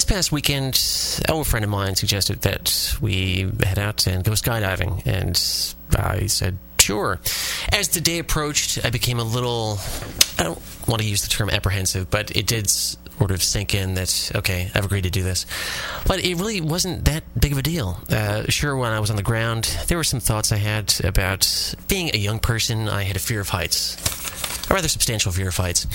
this past weekend, a friend of mine suggested that we head out and go skydiving, and I said, sure. As the day approached, I became a little, I don't want to use the term apprehensive, but it did sort of sink in that, okay, I've agreed to do this. But it really wasn't that big of a deal. Uh, sure, when I was on the ground, there were some thoughts I had about being a young person, I had a fear of heights a rather substantial fear of heights.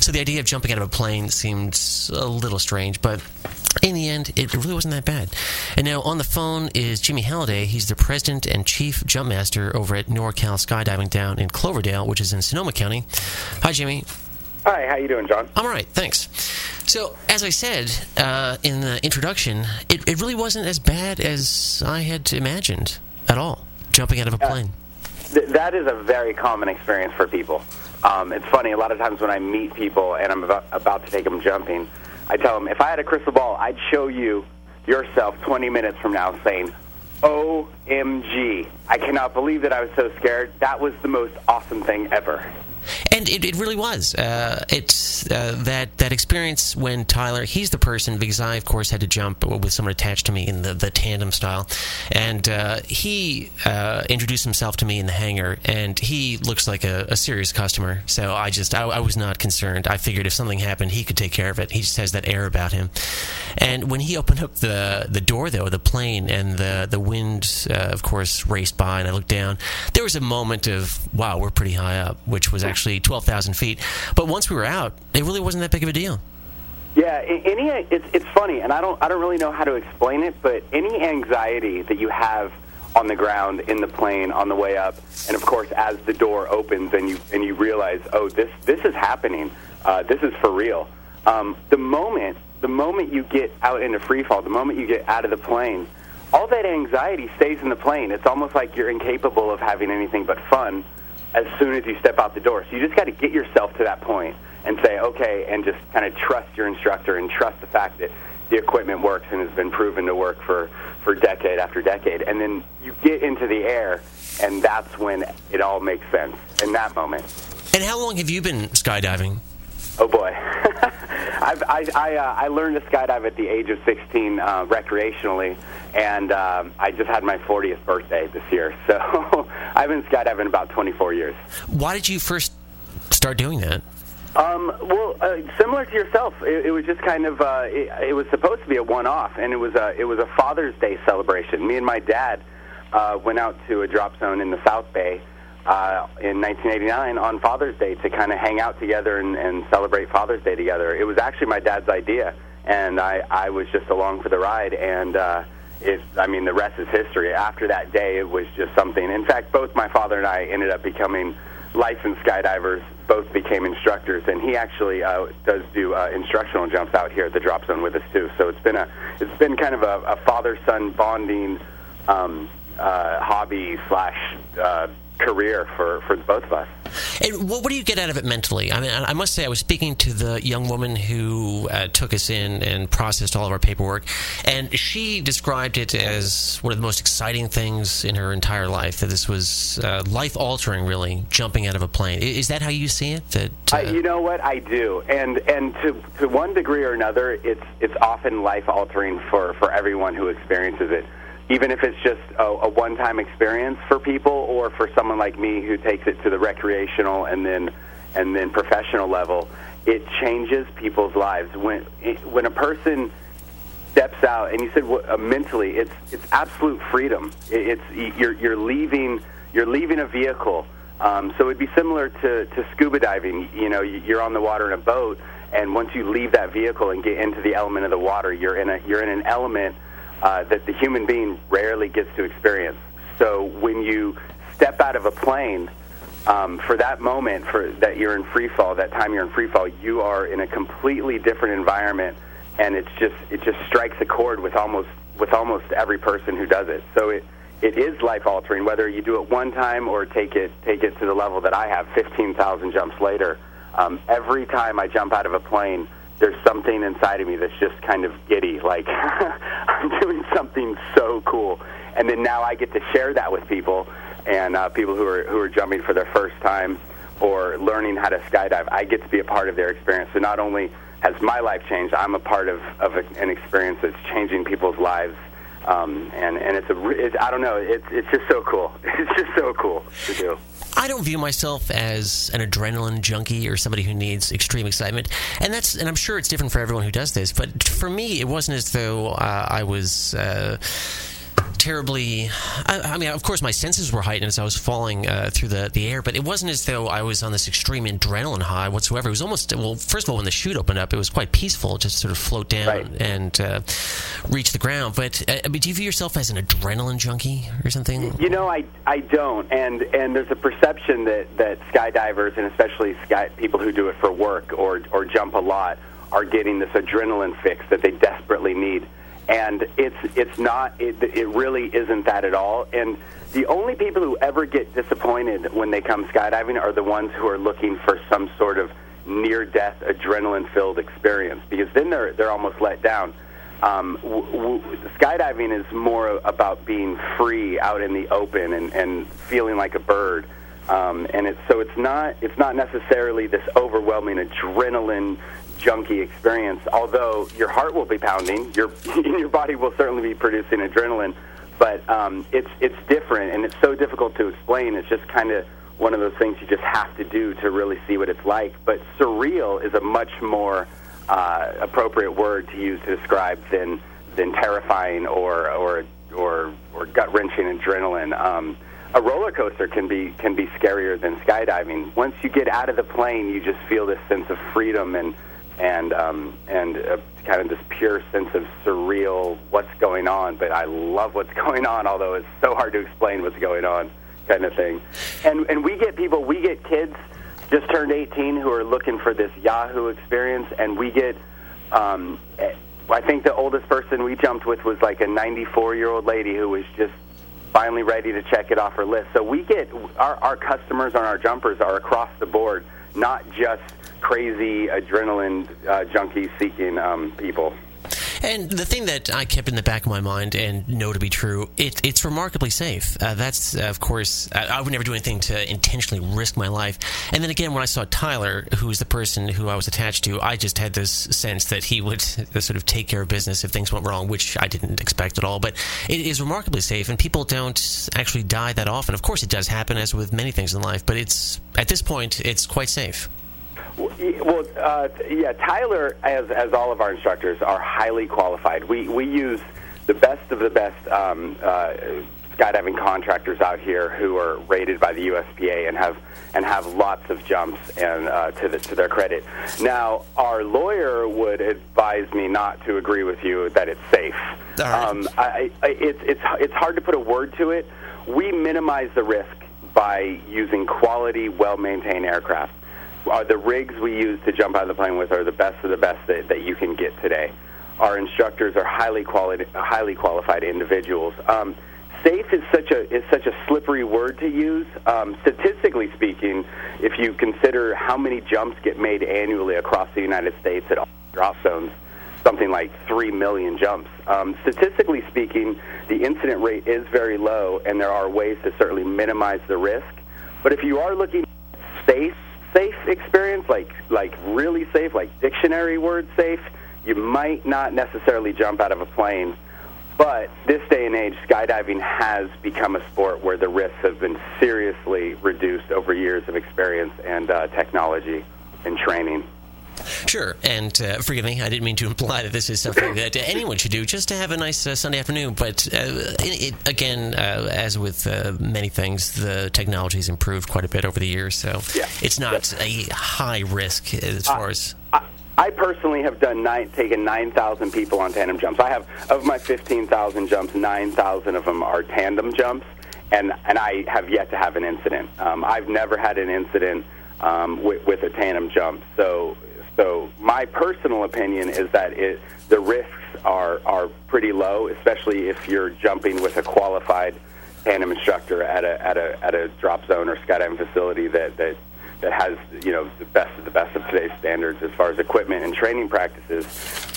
So the idea of jumping out of a plane seemed a little strange, but in the end, it really wasn't that bad. And now on the phone is Jimmy Halliday. He's the president and chief jump master over at NorCal Skydiving down in Cloverdale, which is in Sonoma County. Hi, Jimmy. Hi, how you doing, John? I'm all right, thanks. So, as I said uh, in the introduction, it, it really wasn't as bad as I had imagined at all, jumping out of a plane. Uh, th- that is a very common experience for people. Um, it's funny, a lot of times when I meet people and I'm about, about to take them jumping, I tell them, if I had a crystal ball, I'd show you yourself 20 minutes from now saying, OMG, I cannot believe that I was so scared. That was the most awesome thing ever. And it, it really was. Uh, it's uh, that that experience when Tyler, he's the person because I, of course, had to jump with someone attached to me in the, the tandem style, and uh, he uh, introduced himself to me in the hangar, and he looks like a, a serious customer. So I just I, I, was not concerned. I figured if something happened, he could take care of it. He just has that air about him. And when he opened up the the door though, the plane and the the wind, uh, of course, raced by, and I looked down. There was a moment of wow, we're pretty high up, which was actually 12,000 feet. But once we were out, it really wasn't that big of a deal. Yeah, any it's it's funny, and I don't I don't really know how to explain it, but any anxiety that you have on the ground in the plane on the way up, and of course as the door opens and you and you realize, oh, this this is happening, uh, this is for real. Um, the moment the moment you get out into free fall, the moment you get out of the plane, all that anxiety stays in the plane. It's almost like you're incapable of having anything but fun as soon as you step out the door. So you just got to get yourself to that point and say, okay, and just kind of trust your instructor and trust the fact that the equipment works and has been proven to work for, for decade after decade. And then you get into the air, and that's when it all makes sense in that moment. And how long have you been skydiving? Oh boy, I've, I I, uh, I learned to skydive at the age of 16 uh, recreationally, and um, I just had my 40th birthday this year. So I've been skydiving about 24 years. Why did you first start doing that? Um, well, uh, similar to yourself, it, it was just kind of uh, it, it was supposed to be a one-off, and it was a it was a Father's Day celebration. Me and my dad uh, went out to a drop zone in the South Bay uh, in 1989 on Father's Day to kind of hang out together and, and celebrate Father's Day together. It was actually my dad's idea, and I I was just along for the ride, and. Uh, it, I mean, the rest is history. After that day, it was just something. In fact, both my father and I ended up becoming licensed skydivers. Both became instructors, and he actually uh, does do uh, instructional jumps out here at the drop zone with us too. So it's been a it's been kind of a, a father son bonding um, uh, hobby slash uh, career for, for both of us. And what, what, do you get out of it mentally? I mean, I must say, I was speaking to the young woman who uh, took us in and processed all of our paperwork, and she described it as one of the most exciting things in her entire life. That this was uh, life altering, really, jumping out of a plane. Is that how you see it? That uh, you know what I do, and and to to one degree or another, it's it's often life altering for for everyone who experiences it even if it's just a, a one-time experience for people, or for someone like me who takes it to the recreational and then and then professional level, it changes people's lives. When when a person steps out, and you said uh, mentally, it's it's absolute freedom. It, it's you're you're leaving you're leaving a vehicle. Um, so it'd be similar to, to scuba diving. You know, you're on the water in a boat, and once you leave that vehicle and get into the element of the water, you're in a you're in an element uh, that the human being rarely gets to experience. So when you step out of a plane, um, for that moment, for that you're in free fall, that time you're in free fall, you are in a completely different environment, and it's just it just strikes a chord with almost with almost every person who does it. So it it is life altering, whether you do it one time or take it take it to the level that I have, fifteen thousand jumps later. Um, every time I jump out of a plane, there's something inside of me that's just kind of giddy, like I'm doing something so cool. And then now I get to share that with people, and uh, people who are who are jumping for their first time or learning how to skydive. I get to be a part of their experience. So not only has my life changed. I'm a part of, of an experience that's changing people's lives. Um, and and it's a it's, I don't know it's it's just so cool it's just so cool to do. I don't view myself as an adrenaline junkie or somebody who needs extreme excitement, and that's and I'm sure it's different for everyone who does this. But for me, it wasn't as though uh, I was. Uh, terribly. I, I, mean, of course, my senses were heightened as I was falling uh, through the, the air, but it wasn't as though I was on this extreme adrenaline high whatsoever. It was almost well. First of all, when the chute opened up, it was quite peaceful, just sort of float down right. and uh, reach the ground. But uh, I mean, do you view yourself as an adrenaline junkie or something? You know, I I don't, and and there's a perception that that skydivers and especially sky people who do it for work or or jump a lot are getting this adrenaline fix that they desperately need and it's it's not it, it really isn't that at all. And the only people who ever get disappointed when they come skydiving are the ones who are looking for some sort of near death adrenaline filled experience because then they're they're almost let down. Um, w- w- skydiving is more about being free out in the open and, and feeling like a bird. Um, and it's so it's not it's not necessarily this overwhelming adrenaline junky experience. Although your heart will be pounding, your your body will certainly be producing adrenaline, but um, it's it's different and it's so difficult to explain. It's just kind of one of those things you just have to do to really see what it's like. But surreal is a much more uh, appropriate word to use to describe than than terrifying or or or, or gut wrenching adrenaline. Um, a roller coaster can be can be scarier than skydiving. Once you get out of the plane, you just feel this sense of freedom and and um, and a, kind of this pure sense of surreal what's going on. But I love what's going on, although it's so hard to explain what's going on, kind of thing. And and we get people, we get kids just turned 18 who are looking for this Yahoo experience, and we get. Um, I think the oldest person we jumped with was like a 94 year old lady who was just finally ready to check it off her list. So we get our, our customers on our jumpers are across the board, not just crazy adrenaline uh, junkie seeking um, people. And the thing that I kept in the back of my mind and know to be true, it, it's remarkably safe. Uh, that's, uh, of course, I, I, would never do anything to intentionally risk my life. And then again, when I saw Tyler, who was the person who I was attached to, I just had this sense that he would sort of take care of business if things went wrong, which I didn't expect at all. But it is remarkably safe, and people don't actually die that often. Of course, it does happen, as with many things in life, but it's at this point, it's quite safe. Well, uh, yeah, Tyler, as as all of our instructors, are highly qualified. We we use the best of the best um, uh, skydiving contractors out here who are rated by the USPA and have and have lots of jumps and uh, to the, to their credit. Now, our lawyer would advise me not to agree with you that it's safe. Right. Um, I, I, it's it's it's hard to put a word to it. We minimize the risk by using quality, well maintained aircraft are the rigs we use to jump out of the plane with are the best of the best that, that you can get today. Our instructors are highly quality, highly qualified individuals. Um, safe is such a is such a slippery word to use. Um, statistically speaking, if you consider how many jumps get made annually across the United States at all drop zones, something like three million jumps. Um, statistically speaking, the incident rate is very low, and there are ways to certainly minimize the risk. But if you are looking at safe safe experience, like like really safe, like dictionary word safe, you might not necessarily jump out of a plane. But this day and age, skydiving has become a sport where the risks have been seriously reduced over years of experience and uh, technology and training. Sure, and uh, forgive me, I didn't mean to imply that this is something that anyone should do just to have a nice uh, Sunday afternoon. But uh, it, it, again, uh, as with uh, many things, the technology has improved quite a bit over the years, so yeah. it's not a high risk as far as. I, I personally have done nine, taken 9,000 people on tandem jumps. I have, of my 15,000 jumps, 9,000 of them are tandem jumps, and, and I have yet to have an incident. Um, I've never had an incident um, with, with a tandem jump. So so my personal opinion is that it, the risks are are pretty low, especially if you're jumping with a qualified tandem instructor at a at a at a drop zone or skydiving facility that that that has you know the best of the best of today's standards as far as equipment and training practices.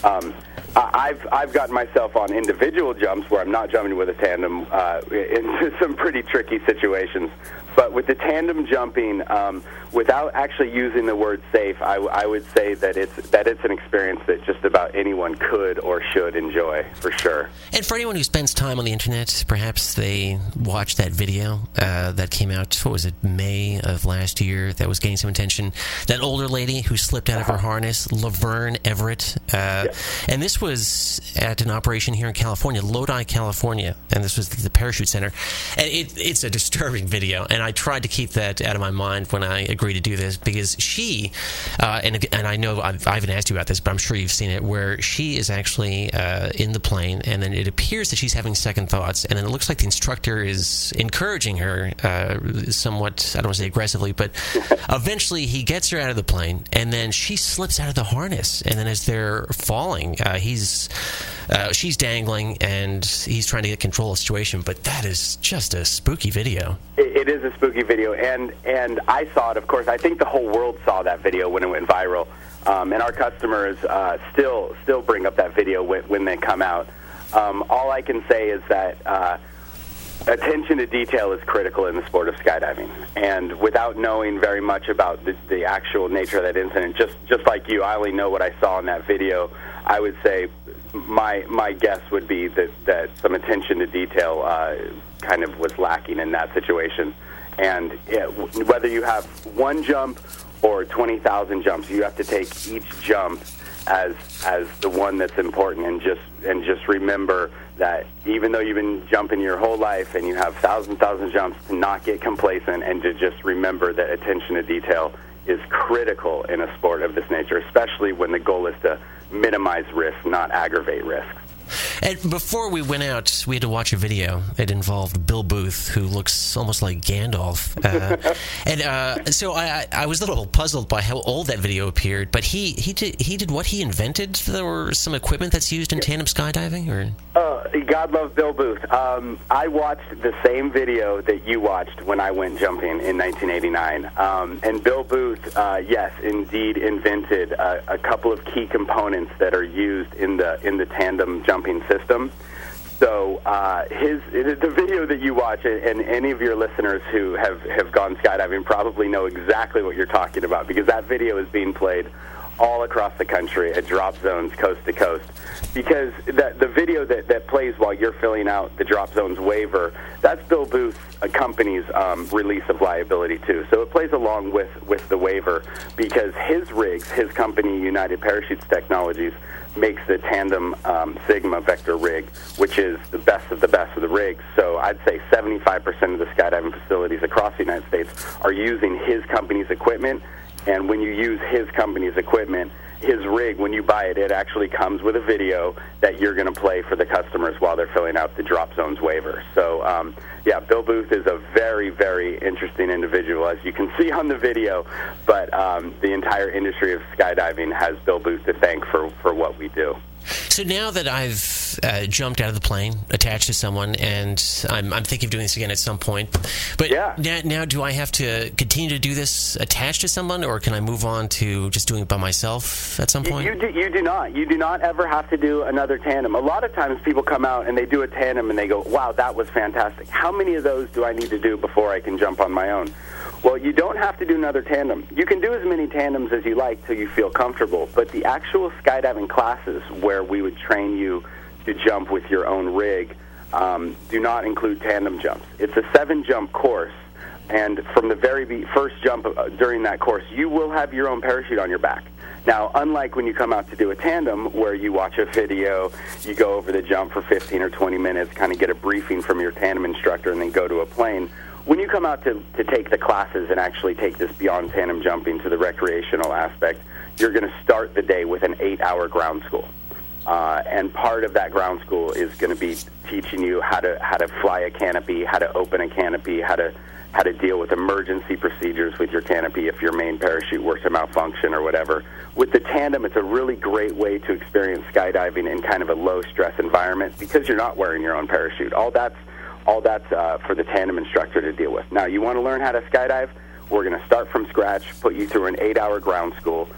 Um, I've I've gotten myself on individual jumps where I'm not jumping with a tandem uh, into some pretty tricky situations. But with the tandem jumping, um, without actually using the word safe, I, I would say that it's that it's an experience that just about anyone could or should enjoy for sure. And for anyone who spends time on the internet, perhaps they watched that video uh, that came out. What was it, May of last year? That was gaining some attention. That older lady who slipped out of her harness, Laverne Everett, uh, yeah. and this was at an operation here in California, Lodi, California, and this was the parachute center. And it, it's a disturbing video, and I tried to keep that out of my mind when I agreed to do this because she, uh, and and I know I've, I haven't asked you about this, but I'm sure you've seen it, where she is actually uh, in the plane, and then it appears that she's having second thoughts, and then it looks like the instructor is encouraging her uh, somewhat, I don't want to say aggressively, but eventually he gets her out of the plane, and then she slips out of the harness, and then as they're falling, uh, uh, she's dangling, and he's trying to get control of the situation, but that is just a spooky video. it, it is a spooky video, and and I saw it. Of course, I think the whole world saw that video when it went viral, um, and our customers uh, still still bring up that video when, when they come out. Um, all I can say is that. Uh, attention to detail is critical in the sport of skydiving. And without knowing very much about the, the, actual nature of that incident, just just like you, I only know what I saw in that video. I would say my my guess would be that that some attention to detail uh, kind of was lacking in that situation. And it, whether you have one jump or 20,000 jumps, you have to take each jump as as the one that's important and just and just remember that even though you've been jumping your whole life and you have thousands thousands jumps to not get complacent and to just remember that attention to detail is critical in a sport of this nature especially when the goal is to minimize risk not aggravate risks and before we went out, we had to watch a video. It involved Bill Booth, who looks almost like Gandalf. Uh, and uh, so I, I was a little puzzled by how old that video appeared. But he he did he did what he invented. There were some equipment that's used in tandem skydiving, or uh, God love Bill Booth. Um, I watched the same video that you watched when I went jumping in 1989. Um, and Bill Booth, uh, yes, indeed invented a, a couple of key components that are used in the in the tandem jumping system. So uh, his the video that you watch, and any of your listeners who have have gone skydiving probably know exactly what you're talking about because that video is being played all across the country at drop zones coast to coast because the, the video that, that plays while you're filling out the drop zones waiver that's bill booth's uh, company's um, release of liability too so it plays along with, with the waiver because his rigs his company united parachutes technologies makes the tandem um, sigma vector rig which is the best of the best of the rigs. So i'd say 75% of the skydiving facilities across the united states are using his company's equipment. And when you use his company's equipment, his rig, when you buy it, it actually comes with a video that you're going to play for the customers while they're filling out the drop zones waiver. So, um, yeah, Bill Booth is a very, very interesting individual, as you can see on the video. But um, the entire industry of skydiving has Bill Booth to thank for, for what we do. So now that I've uh, jumped out of the plane, attached to someone, and I'm, I'm, thinking of doing this again at some point, but yeah. now, now do I have to continue to do this attached to someone, or can I move on to just doing it by myself at some point? You, you, do, you do not. You do not ever have to do another tandem. A lot of times people come out and they do a tandem and they go, wow, that was fantastic. How many of those do I need to do before I can jump on my own? Well, you don't have to do another tandem. You can do as many tandems as you like till you feel comfortable, but the actual skydiving classes where we would train you to jump with your own rig um, do not include tandem jumps. It's a seven jump course, and from the very first jump uh, during that course, you will have your own parachute on your back. Now, unlike when you come out to do a tandem where you watch a video, you go over the jump for 15 or 20 minutes, kind of get a briefing from your tandem instructor, and then go to a plane when you come out to, to take the classes and actually take this beyond tandem jumping to the recreational aspect, you're going to start the day with an eight hour ground school. Uh, and part of that ground school is going to be teaching you how to how to fly a canopy, how to open a canopy, how to how to deal with emergency procedures with your canopy if your main parachute were to malfunction or whatever. With the tandem, it's a really great way to experience skydiving in kind of a low stress environment because you're not wearing your own parachute. All that's all that's uh, for the tandem instructor to deal with. Now, you want to learn how to skydive? We're going to start from scratch, put you through an eight hour ground school.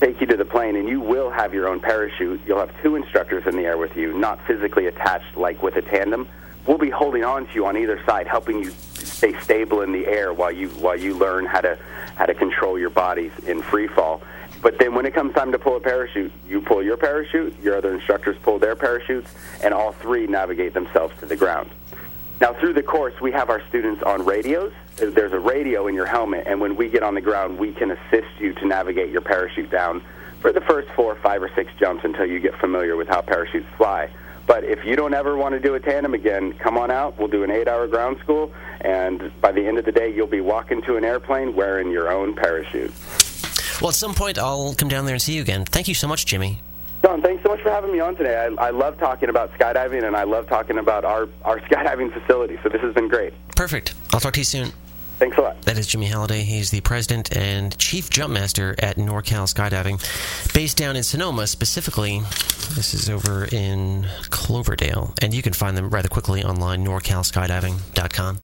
take you to the plane, and you will have your own parachute. You'll have two instructors in the air with you, not physically attached like with a tandem. We'll be holding on to you on either side, helping you stay stable in the air while you while you learn how to how to control your bodies in free fall. But then when it comes time to pull a parachute, you pull your parachute, your other instructors pull their parachutes, and all three navigate themselves to the ground. Now, through the course, we have our students on radios. There's a radio in your helmet, and when we get on the ground, we can assist you to navigate your parachute down for the first four, five, or six jumps until you get familiar with how parachutes fly. But if you don't ever want to do a tandem again, come on out. We'll do an eight hour ground school, and by the end of the day, you'll be walking to an airplane wearing your own parachute. Well, at some point, I'll come down there and see you again. Thank you so much, Jimmy. Don, thanks so much for having me on today. I, I love talking about skydiving, and I love talking about our, our skydiving facility, so this has been great. Perfect. I'll talk to you soon. Thanks a lot. That is Jimmy Halliday. He's the president and chief jumpmaster at NorCal Skydiving, based down in Sonoma specifically. This is over in Cloverdale, and you can find them rather quickly online, norcalskydiving.com.